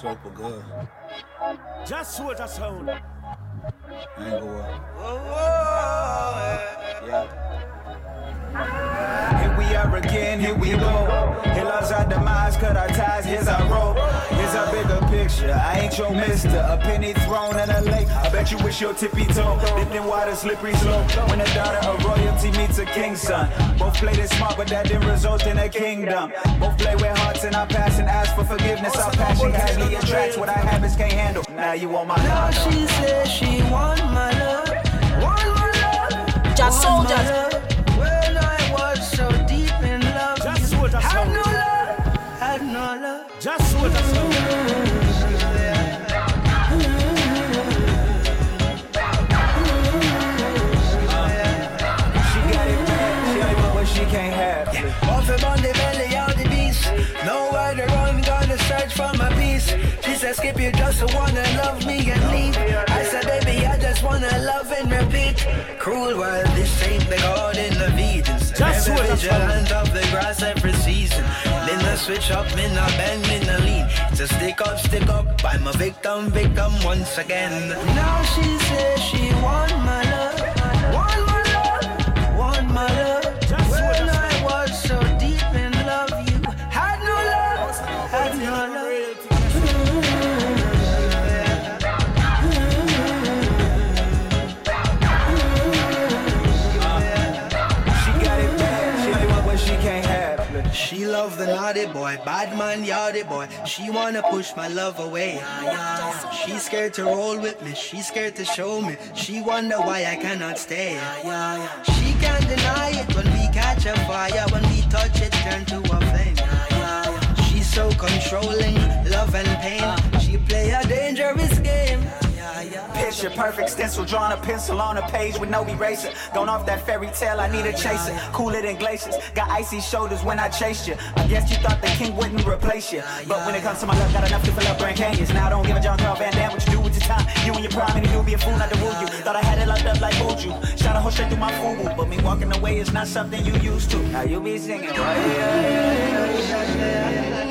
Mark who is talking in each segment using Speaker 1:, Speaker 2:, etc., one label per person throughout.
Speaker 1: Super good.
Speaker 2: Just what just sound.
Speaker 1: I ain't gonna. Yeah.
Speaker 3: Here we are again, here we go. Here lies our demise, cut our ties, here's our rope. Here's our bigger picture. I ain't your mister. A penny thrown in a lake. I bet you wish your tippy toe. Dipped in water, slippery slope. When a daughter of royalty meets a king's son. Both played it smart, but that didn't result in a kingdom. Both play with hearts and our passion. Ask for forgiveness. Our passion casually attracts what our habits can't handle. Now you want my love.
Speaker 4: Now
Speaker 3: love.
Speaker 4: she says she want my love, want my love.
Speaker 2: JahSoldiers.
Speaker 3: She can't.
Speaker 4: Off him on the belly of the beast. Nowhere to run, gonna search for my peace. She said, Skip, you just wanna love me and leave. I said, baby, I just wanna love and repeat. Cruel world, this ain't the garden of Eden.
Speaker 2: Just
Speaker 4: Every vigilant of the grass every season. Then I switch up, me not bend, me not lean. So stick up, stick up. I'm a victim, victim once again. Now she says she want my love, love the naughty boy, bad man, yardy boy. She wanna push my love away. She's scared to roll with me, she's scared to show me. She wonder why I cannot stay. She can't deny it when we catch a fire, when we touch it, turn to a flame. She's so controlling, love and pain. She play a dangerous game.
Speaker 3: Picture perfect stencil, drawing a pencil on a page with no eraser. Going off that fairy tale, I need a chaser. Cooler than glaciers, got icy shoulders when I chased you. I guess you thought the king wouldn't replace you. But when it comes to my love, got enough to fill up Grand Canyons. Now I don't give a John Carl Van what you do with your time. You and your prime, and you do be a fool not to woo you. Thought I had it locked up like Buju. Shot a hoe straight through my foo but me walking away is not something you used to. Now you be singing,
Speaker 5: Baby,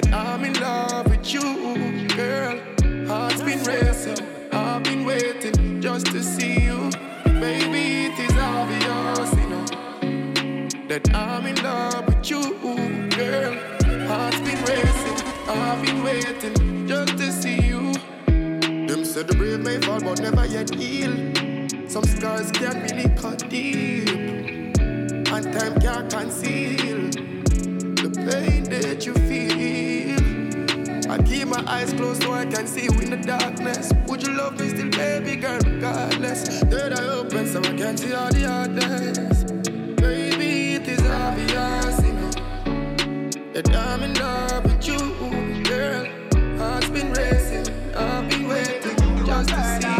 Speaker 5: that I'm in love with you, girl. Heart's been racing, I've been waiting just to see you. Baby, it is obvious, you know, that I'm in love with you, girl. Heart's been racing, I've been waiting just to see you. Them said the brave may fall, but never yet heal. Some scars can't really cut deep and time can't conceal pain that you feel. I keep my eyes closed so I can see you in the darkness. Would you love me still, baby girl, regardless? Third eye open so I can see all the others. Baby, it is obvious, you know, that I'm in love with you, girl. Heart's been racing, I've been waiting just to see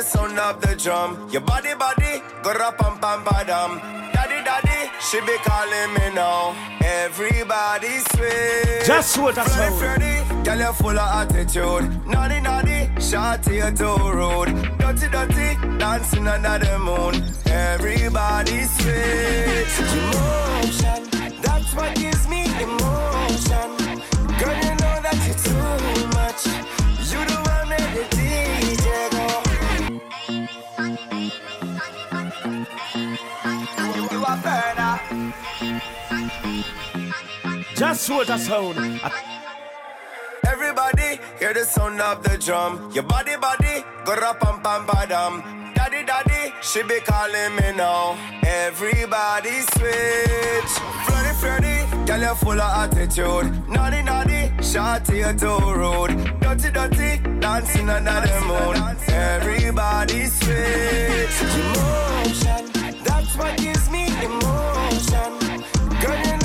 Speaker 6: the sound of the drum. Your body, body, go rap pam pam padam. Daddy, daddy, she be calling me now. Everybody switch.
Speaker 2: Just just
Speaker 6: Flirty,
Speaker 2: sound.
Speaker 6: flirty, girl you full of attitude. Naughty, naughty, shorty you too rude. Dirty, dirty, dancing under the moon. Everybody switch. Emotion, that's what gives me emotion. Girl, you know that you're too much.
Speaker 2: Just what just sound.
Speaker 6: Everybody, hear the sound of the drum. Your body, body, go rap pam pam padam. Daddy, daddy, she be calling me now. Everybody switch. Flirty, flirty, girl you full of attitude. Naughty, naughty, shorty you too rude. Dirty, dirty, dancing under the moon. Everybody switch. Emotion, that's what gives me emotion. Girl, you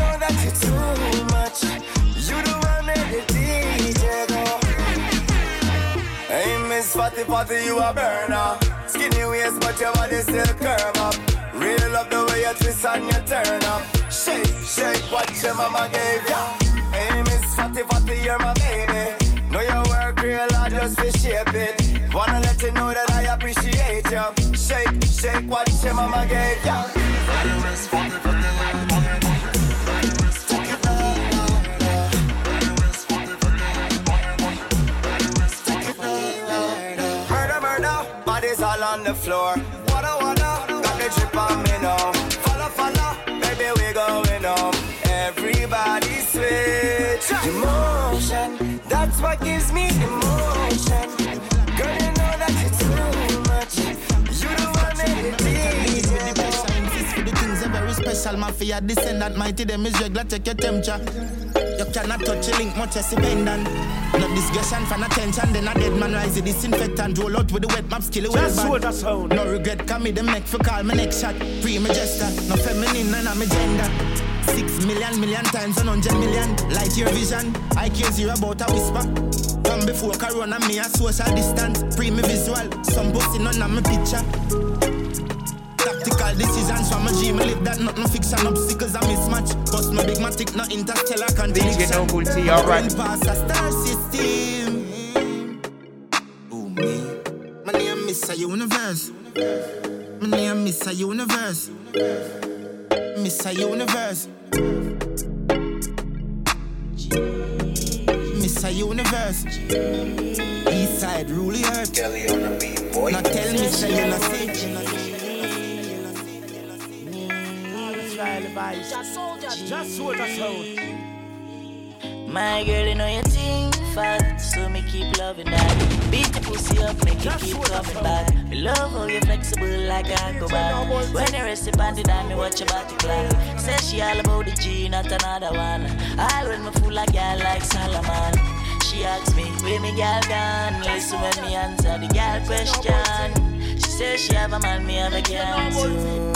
Speaker 6: Fatty Fatty, you a burner. Skinny waist, but your body still curve up. Real love the way you twist and you turn up. Shake, shake what your mama gave ya. Hey, Miss Fatty Fatty, you're my baby. Know your work real hard just to shape it. Wanna let you know that I appreciate you. Shake, shake what your mama gave you. Murder, floor. Got the drip on me now. Baby, we going home. Everybody switch. Emotion, that's what gives me emotion. Girl, you know that it's too much. You the one that it
Speaker 7: very special, mighty them is regular, take your temperature. You cannot touch a link, much as a pendant. No discussion, fan attention, then a dead man rise, a disinfectant, roll out with the wet map, skill it well
Speaker 2: Just
Speaker 7: bad.
Speaker 2: a sound.
Speaker 7: No regret, come me them make for call me next shot. Free my gesture, no feminine, none of me gender. Six million, million times, hundred million. Light your vision, I care zero about a whisper. From before Corona, me a social distance. Free me visual, some pussy none of me picture. Tactical decisions from a dream, I live that nothing fiction. Obstacles a mismatch. Bust my big matic, no interstellar contradiction.
Speaker 8: DJ Nobul T, alright.
Speaker 7: Going past a star system. Oh me, my name Mr. Universe. My name Mr. Universe. Mr. Universe. Mr. Universe. East side rule the earth.
Speaker 9: Kelly the beat, boy.
Speaker 7: Now tell me, say you not see.
Speaker 2: Just what a sound.
Speaker 10: My girl, you know your thing fat, so me keep loving that. Beat the pussy up, make it keep coming back. Me love how you flexible like a go back. When you rest upon the dime, me watch your body clock. Say she all about the G, not another one. All when me fool like girl like Solomon. She asks me, where me girl gone? Listen when me answer the girl question. She says she have a man, me have a girl too.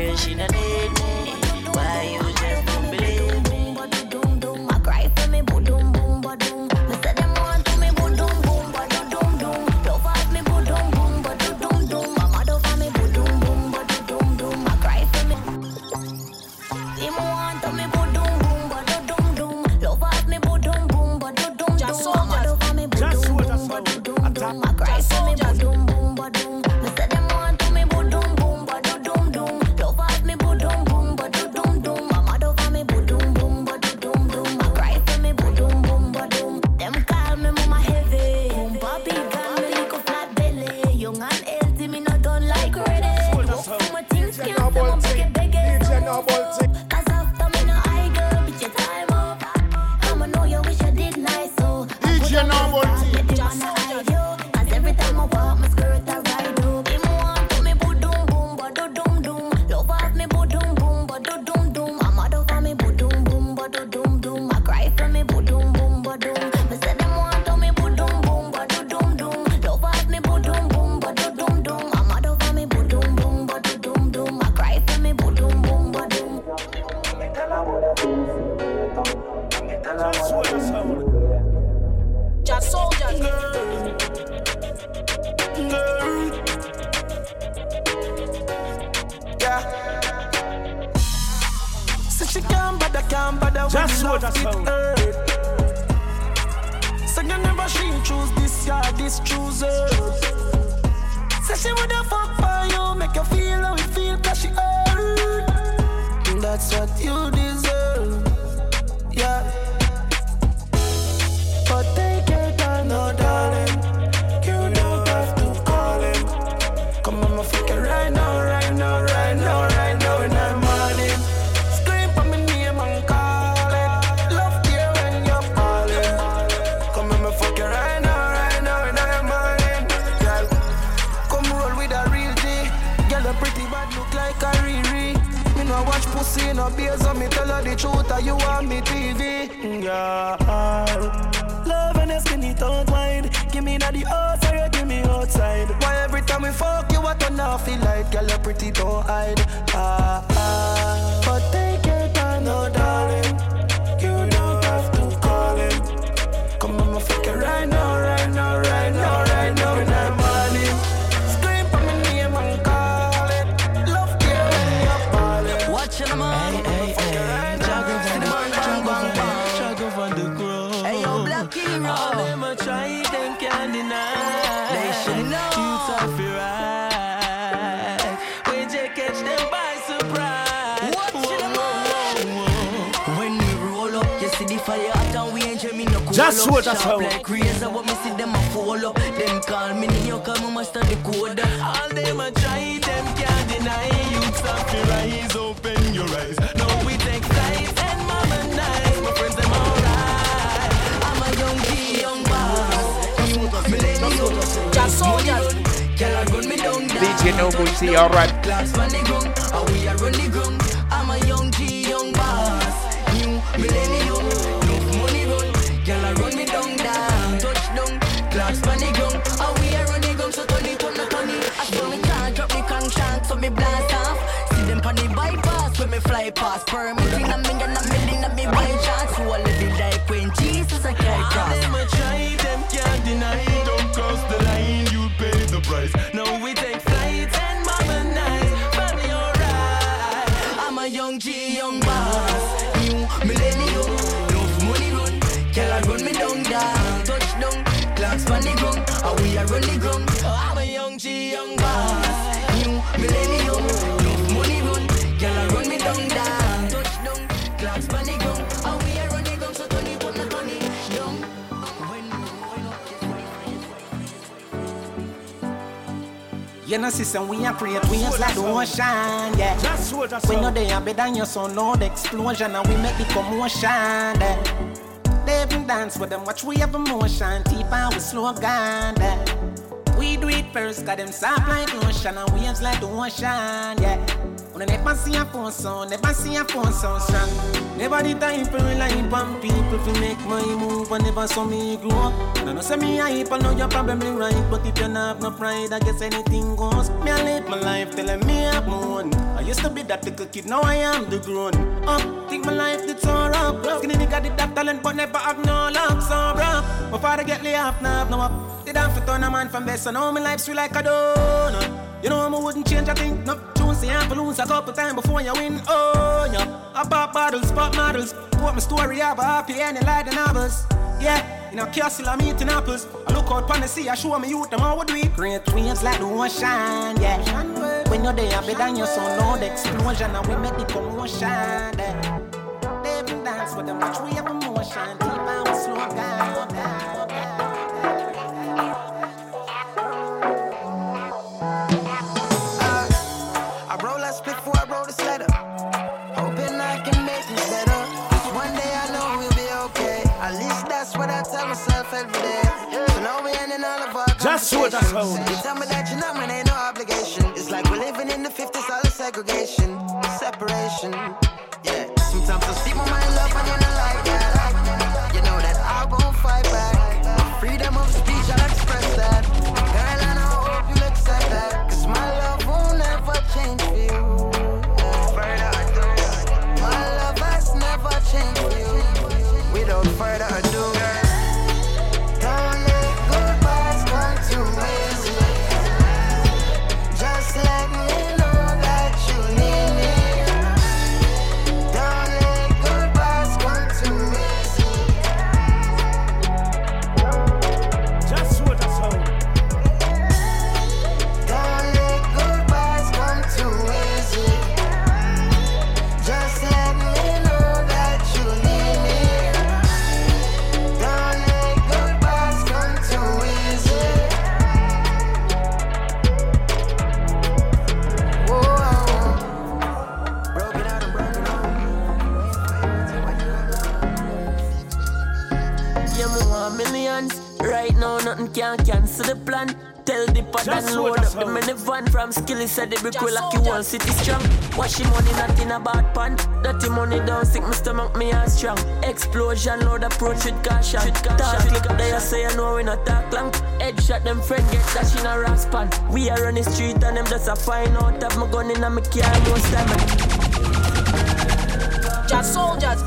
Speaker 10: Girl, she no need me.
Speaker 4: Hey, hey. Hey, yo.
Speaker 11: All them a try, them can't deny.
Speaker 4: They should know.
Speaker 11: You tough it right. When you catch them by surprise.
Speaker 4: Watch
Speaker 11: Whoa,
Speaker 4: them
Speaker 11: whoa, whoa,
Speaker 4: When we roll up, you see the fire hot and we enjoy me no cool
Speaker 2: Just
Speaker 4: up.
Speaker 2: what I
Speaker 4: Sharp like razor, but me see them a fall up. Them call me Neo, cause me master the code.
Speaker 11: All them a try, them can't deny. You tough it rise, open your eyes. Now we take flight and mama. My friends, them alright.
Speaker 4: I'm a young G, young boss. Millennial.
Speaker 12: JahSoldiers.
Speaker 4: Girl, I run me down down.
Speaker 8: DJ Nobul T, alright.
Speaker 4: Class on the ground, and we are run ground. Me fly past. Permitting a million, a million, a me chance. So I live it like when Jesus I carry
Speaker 11: All
Speaker 4: cross.
Speaker 11: them a try, them can't deny. Don't cross the line, you pay the price. Now we take flight and mama nice. Family alright.
Speaker 4: I'm a young G, young boss. New millennium, enough money run. Girl, I run me down, down. Touchdown, clocks on the ground, and we are run the ground. I'm a young G, young boss.
Speaker 13: You know, sister, we are create waves like the ocean, yeah.
Speaker 2: Just what I
Speaker 13: When you're there, better than your son, no the explosion, and we make the commotion, yeah. They even dance with them, watch we have emotion, deep and we slow down, yeah. We do it first, got them soft like the ocean, and waves like the ocean, yeah. I never see a phone sound, never see a phone sound strong. Never the time for rely on people to make my move, and never saw me grow up. And I know say me hype, I know you're probably right, but if you not have no pride, I guess anything goes. Me I live my life telling me I'm moon. I used to be that little kid, now I am the grown up. Think my life did so rough. Skinny nigga did that talent, but never have no luck, so rough. My father get lay off, now have no up. Did have to turn a man from best, so now my life sweet like a donut. You know I wouldn't change a thing. No tune say I lose a couple times before you win. Oh yeah, I pop bottles, pop models. What my story a happy ending like the novels. Yeah, in a castle I'm eating apples. I look out pon the sea, I show me youth them how we do. Great waves like the ocean, yeah. When you're there, better than your son, no the explosion, and we make the commotion. Yeah. They dance with them, watch we have emotion, deep and slow down. down,
Speaker 2: told you.
Speaker 14: You tell me that you're not, man, ain't no obligation. It's like we're living in the 50s, all the segregation, separation.
Speaker 15: Said the brick will like you one city strong. Washing money not in a bad pan. Dirty money down sick my stomach me and strong. Explosion load approach with caution. Talk click there say I know we not talk long. Headshot them friend get dash in a raspan. We are on the street and them just a find out of my gun in a me car most time.
Speaker 2: JahSoldiers.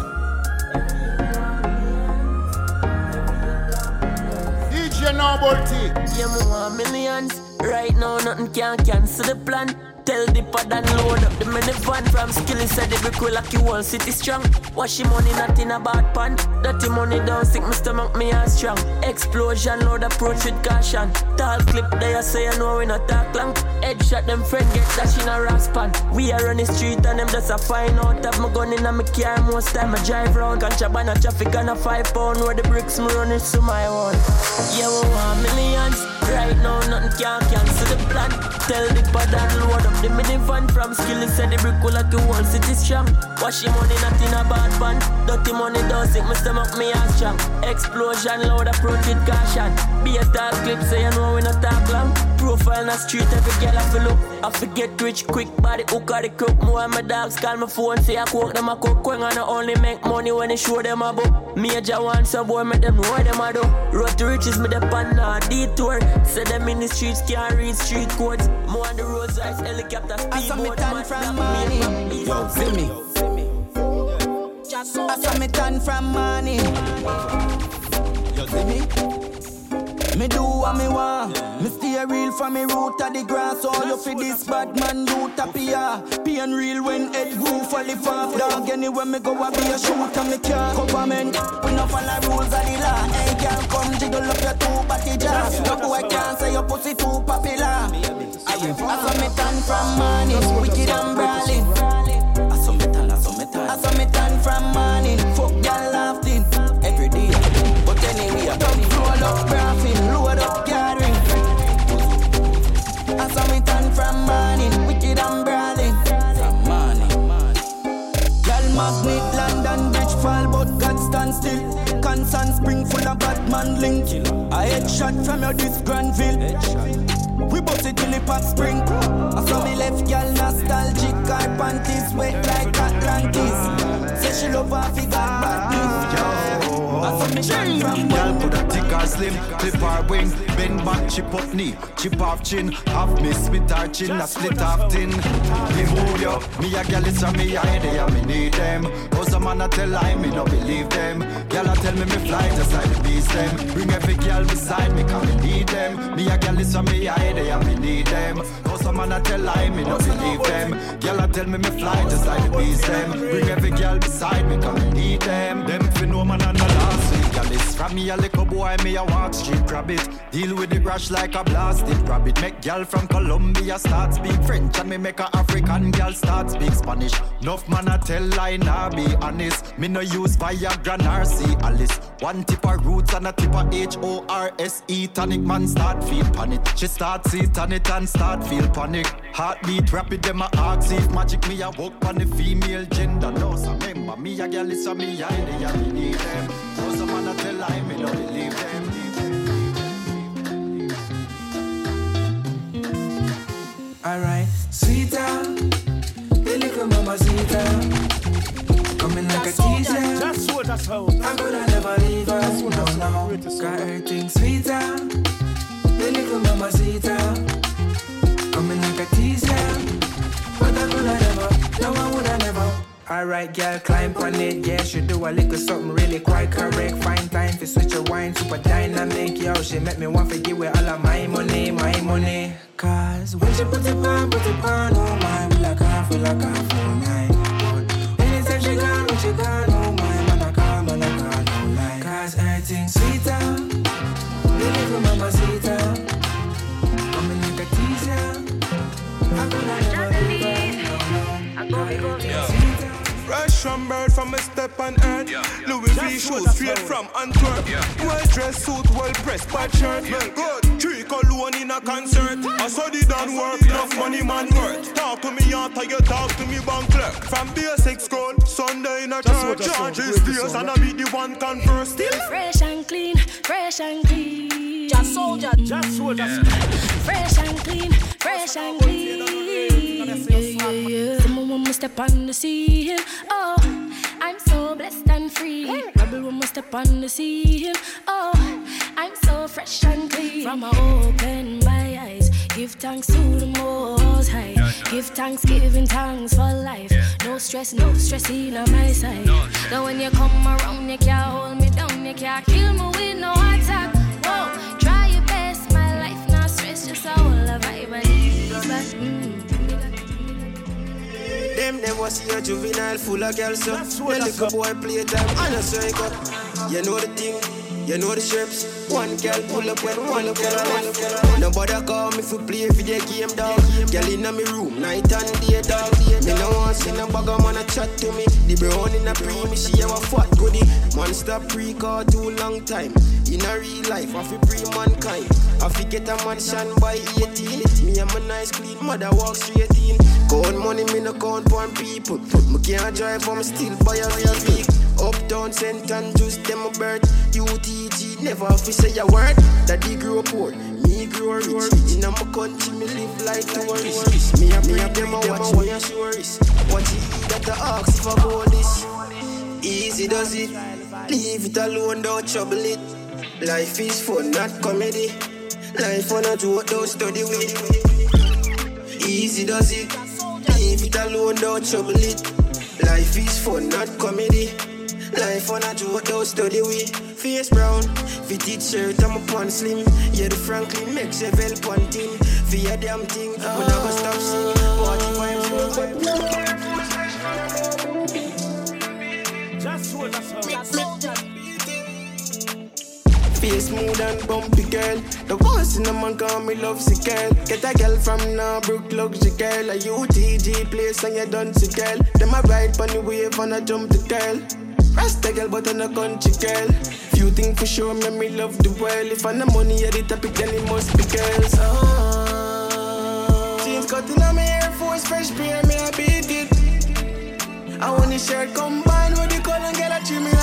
Speaker 16: DJ Nobul T.
Speaker 15: Yeah, me want millions. Right now, nothing can cancel the plan. Tell the pad and load up the minivan from Skilly said the brick like you all city strong. Washing money not in a bad pan. Dirty money down sick my stomach me and strong. Explosion load approach with caution. Tall clip there say I know we not talk long. Headshot them friend get dash in a raspan. We are on the street and them just a find out. Have my gun in a me car most time I drive round. Contraband a traffic on a five pound where the bricks me run it to my own Yeah, we want millions. Right now nothing can cancel the plan. Tell the pad and load up the minivan from Skilly said the brick will like you whole city strong. Washing money not in a bad pan. Dirty money down sick my stomach me and strong. Explosion loud approach with caution. Be a tall clip say you know we not talk long. Profile in street every girl I feel look. I forget rich quick body hook or the crook. More my dogs call my phone say I cook them a cook. When I only make money when they show them a book. Major one so boy make them know what them a do. Road to riches me the pan now detour. Say them in the streets can't read street codes. More on the roads ice helicopter
Speaker 17: I saw me turn from money. Yo, see me. I saw me turn from money. You see me? Me do what me want. Me stay real from me root of the grass. All you for this bad man utopia. Pain real when head roof fall off. Dog anywhere me go I be a shooter me car. Government we no follow rules of the law. Hey girl come jiggle up your two body jaws. No boy can't say your pussy too popular. I saw me turn from money, wicked and brawling. I saw me turn, I saw me turn. I saw me turn from morning, fuck I me turn from morning, wicked and brawling. From morning, Y'all magnet London bridge fall, but God stand still. Constant spring full of bad man link. A headshot from your this Granville. We bust it till it pop spring. I saw me left girl nostalgic, her panties wet like Atlantis. Say she love her figure bad I saw me shine from
Speaker 18: Girl put a thick or slim, clip her wing, bend back, chip up knee, chip off chin, half miss with her chin, a split off tin. Me move yo, me a girl it's a me a head, yeah me need them. Cause a man a tell lie, me no believe them. A tell me me fly just like the beast them. Bring every girl beside me, come me need them. Me a girl it's a me a head, yeah me need them. Cause a man a tell lie, me no believe them. A tell me me fly just like the beast them. Bring every girl beside me, come me need them. Them fi no man and the last it's from me a little boy, me a walk street rabbit. Deal with the rush like a blasted rabbit. Make girl from Colombia start speak French and me make a African girl start speak Spanish. Enough man a tell lie, nah be honest. Me no use Viagra nor see Alice. One tip of roots and a tip of H O R S E tonic man start feel panic. She start see on it and start feel panic. Heartbeat rapid them a ask if magic me a walk on the female gender. No, so remember me a girl is a me I need them. So some man a tell lie, me no believe them.
Speaker 19: Alright, sweeter, the little mama sweeter, coming like a teaser.
Speaker 20: Just soldier sound.
Speaker 19: I could never leave her, no, no. Got everything sweeter, the little mama sweeter, coming like a teaser. But I could never, no, I would never. Alright, girl, climb on it. Yeah, she do a little something really quite correct. Fine time for switch your wine, super dynamic. Yo, she make me want to give away all of my money, my money. Cause when she put it on, put it on, oh my, we like half, we like half all night. But anytime she gone, when she gone, oh my, man, I call, man, I call, no lie. Cause everything sweeter, the little mama sweeter. Coming like a teaser. I could never leave her, no, no. Everything sweeter.
Speaker 5: Rush from bird from a step on earth. Louis V shoes straight from Antwerp. Well dressed suit, well pressed, bad shirt. Well good. Three cologne in a concert. I saw the done work, enough money man worth. Talk to me after you talk to me bank clerk. From basic school, Sunday in a church. Charges days and I be the one converse still.
Speaker 21: Fresh and clean, fresh and clean.
Speaker 2: Just soldier, just soldier.
Speaker 21: Fresh and clean, fresh and clean. Yeah, yeah, yeah. When we step on the scene. Oh, I'm so blessed and free. Rebel when we step on the scene. Oh, I'm so fresh and clean. From I open my eyes, give thanks to the Most High. Give thanks, giving thanks for life. No stress, no stress in on my side. Now when you come around, you can't hold me down, you can't kill me with no attack. Whoa, try your best, my life not stress, just a whole vibe and ease. But, mm.
Speaker 22: Them never see a juvenile full of girls, so Your little boy play time and a circle. You know the thing, you know the shapes. One girl pull up when one one up Nobody call me for play video game, dog. Girl in me room, night and day, dog. Me no want see no bugger man a chat to me. The brown in a pre, me she have a fat goodie. Man stop pre call too long time. In a real life, I fi pre mankind. I fi get a mansion by 18. Me and my nice clean mother walk straight in. Count money, me no count one people. Me can't drive, me still buy a real big. Uptown, St. Andrews, them a birth. UTG, never have to say a word. Daddy grew up poor, me grew rich. In a my country, me live like tourist. Me a me them a watch me a tourist. What you that the ox if I this? Easy does it. Leave it alone, don't trouble it. Life is fun, not comedy. Life on a joke, don't study with. Easy does it. Leave it alone, don't trouble it. Life is fun, not comedy. Life on a joke, don't study with. Face brown, fitted shirt, I'm upon slim. Yeah, the Franklin makes a well ponting. For your damn thing, we never stop singing. Party
Speaker 20: Just soldier sound. Just soldier.
Speaker 22: Face smooth and bumpy girl. The voice in the man call me love sick girl. Get a girl from Norbrook, luxury girl. A UTG place and you done sick girl. Them a ride on the wave and I jump the girl. Rasta girl, but I'm a country girl. Few things for sure, me me love the world. If I'm the money at the topic, then it must be girls. Oh. Jeans cutting on my Air Force, fresh pair, me I beat it. I want the shirt combined with the color, girl, I treat me like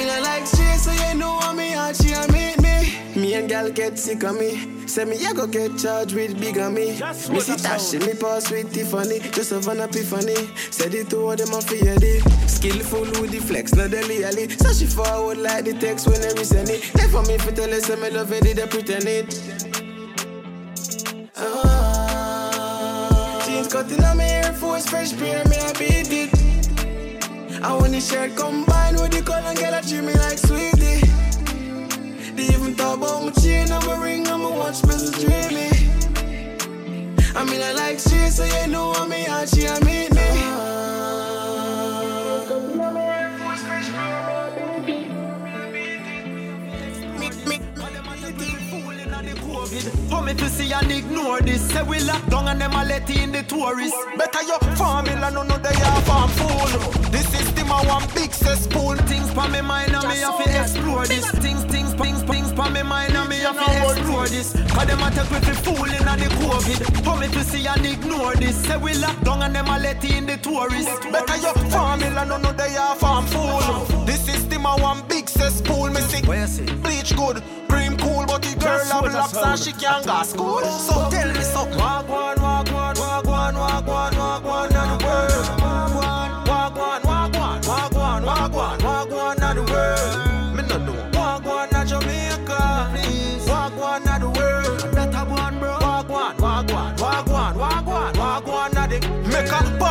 Speaker 22: I like straight, so you know I'm me, and she a meet me. Me and gal get sick of me. Say me, I go get charged with bigamy. Me see Tashi, me pass with Tiffany. Just have an epiphany. Said it to all them, fear it. Skillful with the flex, not the leally. So she forward like the text when I send it. Never me for tell her, say me love it, they pretend it. Ah. Jeans cutting on my Air Force, fresh pair, me I beat it. I want the shirt combined with the color, treat me like sweetie. They even talk about my chain and my ring and my watch, it's dreamy. I mean, I like she, so you know I'm me, and she, I meet
Speaker 23: How me to see and ignore this? Say we lock down and them a let in the tourists. Better your formula, no no they are farm fool. This system a one big cesspool. Things pa me mind and me have to explore this. Things, things, things, things pa me mind and me have to explore this. Cause them a take with the fool in the COVID. How me to see and ignore this? Say we lock down and them a let in the tourists. Better your formula, no no they are farm fool. This system a one big cesspool. Me see bleach good, cream cool, but the girl have laps and she can't go school. So tell me so. Walk one, walk one, walk one, walk one, walk one, and the world. Walk one, walk one, walk one, walk one, walk one, and the world. Me no know. Walk one, at Jamaica, please. Walk the world. That a one, bro. Walk one, walk one, walk one, walk one, walk one, at the. Make a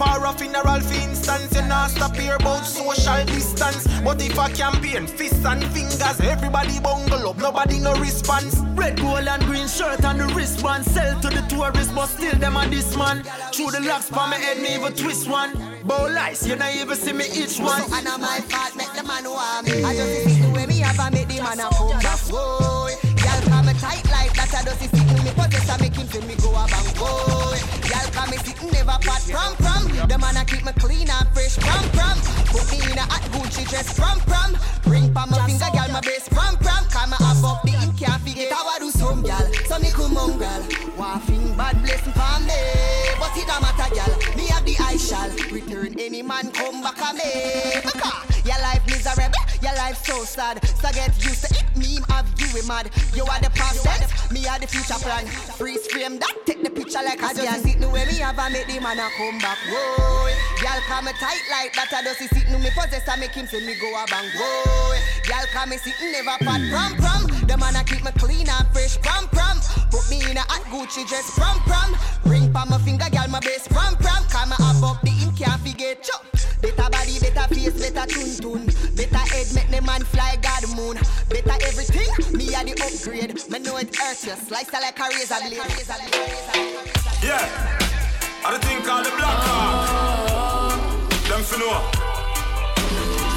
Speaker 23: her a funeral for instance. You not stop here about social distance. But if I campaign, fists and fingers, everybody bungle up, nobody no response. Red, gold, and green shirt and the wristband. Sell to the tourists, but still them a this man. Through the locks, pa my head, me even twist one. Bow lights, you not even see me each one.
Speaker 24: So, and I'm my fault, make the man want me. I just see the way me have a make the man a come back. Whoa, y'all come me tight like that. I just see possess and make him feel me go a bang. Whoa, y'all come me sitting never pat prom prom. The man a keep me clean and fresh prom prom. Put me in a hot Gucci dress prom prom. Ring pa my finger, girl my best prom prom. Come up the in can't forget how I do some y'all. So me come mongrel. Waffing bad blessing for me. But it don't matter, gal. Me have the I shall return any man come back at me. Miserable, your life so sad. So get used to it. Meme have you we mad. You are the past tense, me are the future plan. Freeze frame that, take the picture like a just sit way me have and make the man a come back. Whoa, y'all come me tight like that. I just sit no me possess and make him say me go a bang. Whoa, y'all come me sitting never fat prom prom. The man a keep me clean and fresh prom prom. Put me in a hot Gucci dress prom prom. Ring pa my finger, y'all my best prom prom. Come up up the in can't forget chop. Better body, better face, better tune tune. Better head make the man fly God moon. Better everything, me a the upgrade. Me know it hurts you, slice like a razor blade.
Speaker 20: Yeah, I don't think called the black car. Them know.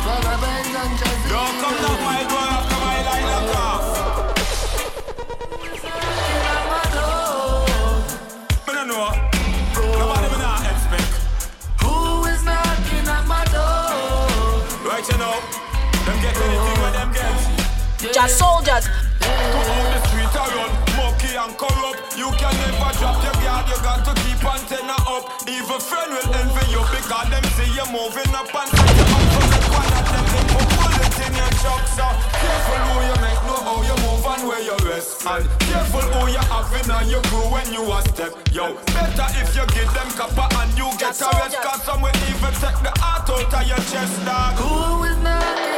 Speaker 20: Don't come down my door after my line lock
Speaker 2: JahSoldiers.
Speaker 20: To the and corrupt. You can never drop your guard, you got to keep antenna up. Even friend will envy you because them you moving up and you up for the them. They put bullets in your careful who you make, know how you move and where you rest. And careful who you on your crew when you a step. Yo, better if you give them copper and you get cause some will even take the heart out of your chest, dog.
Speaker 19: Who is door?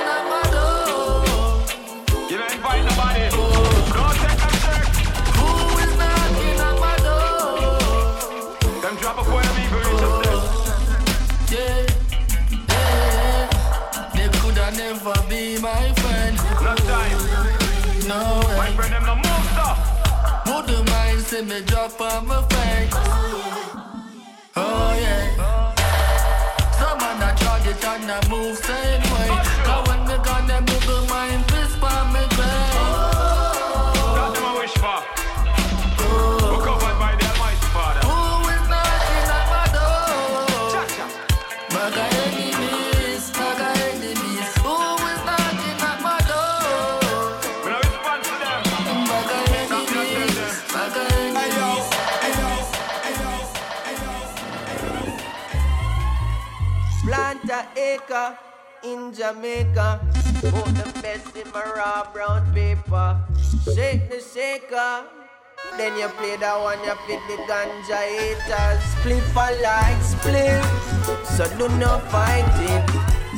Speaker 20: You don't invite nobody. Don't take a check.
Speaker 19: Who is knocking at my door?
Speaker 20: Them drop before them even reach up there.
Speaker 19: Yeah, yeah. They coulda never be my friend.
Speaker 20: Last time.
Speaker 19: No way.
Speaker 20: My friend, them no move, sir.
Speaker 19: Would the mind see me drop on my face? Oh yeah. Some man a try it and a move same
Speaker 25: Jamaica. Put the best in my raw brown paper. Shake the shaker. Then you play that one, you fit the ganja haters. Split for like split. So do not fight it.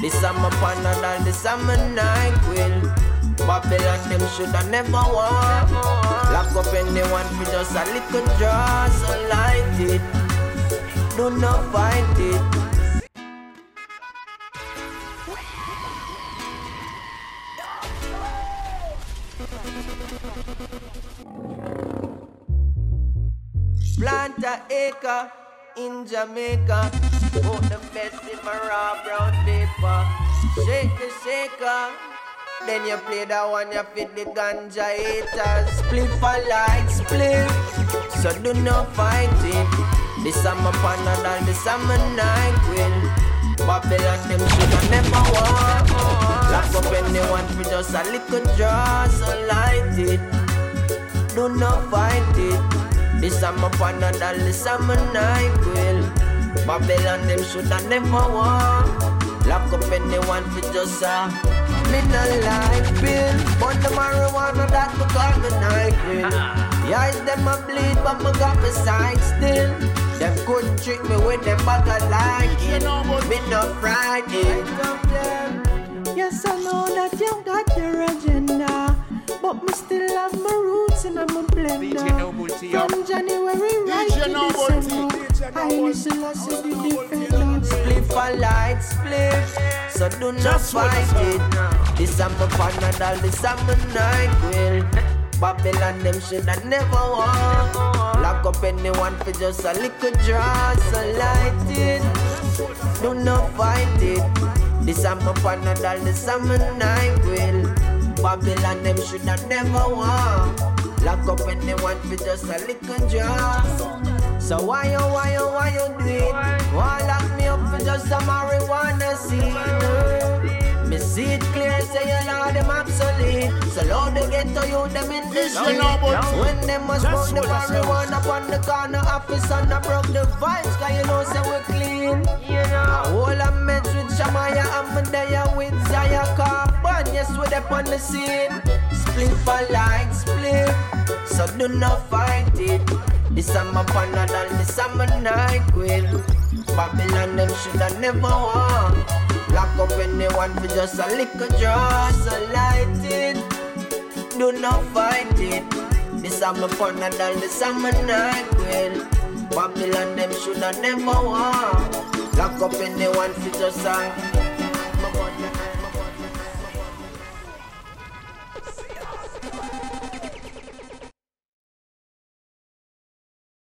Speaker 25: This summer panadol, this summer night will. Babylon them shoulda never won. Lock up anyone for just a little draw, so light it. Do not fight it. Acre in Jamaica. Put the best in my raw brown paper. Shake the shaker. Then you play that one, you fit the ganja haters. Split for like split. So do not fight it. This summer panadol, this summer night will. Babylon them shoulda never won. Lock up anyone for just a little draw, so light it. Do not fight it. This summer panadol, this summer night will. Babylon them shoulda never won. Lock up anyone for just a me no like pill, but the marijuana that me call me night will. The eyes them a bleed, but me got my sight still. Them couldn't trick me with them bag of like it. Me no frightened.
Speaker 26: Yes, I know that you got your agenda, but me still have my roots and I'm a blender. From January right to December, I listen to the defender.
Speaker 25: Split for light, split. So do not fight it. This summer panadol, this summer night will. Babylon them shoulda never won. Lock up anyone for just a little draw, so light it. Do not fight it. This summer panadol, this summer night will. Babylon them shoulda never won. Lock up anyone for just a little draw. So why you, why you, why you do it? Why lock me up for just a marijuana scene? Me see it clear, say you Lord them obsolete. So Lord they get to you them in the street. When them must smoke the marijuana upon the corner office and I broke the vibes, cause you know say we clean. You know. All I met with Shamaya and Medea with Zaya Carbon, yes we up on the scene. Split for like split, so do not fight it. This I'm a panadol, this I'm a night queen. Babylon them shoulda never won. Lock up anyone for just a little draw, so light it. Do not fight it. This I'm a panadol, this I'm a night queen. Babylon them shoulda never won. Lock up anyone for just a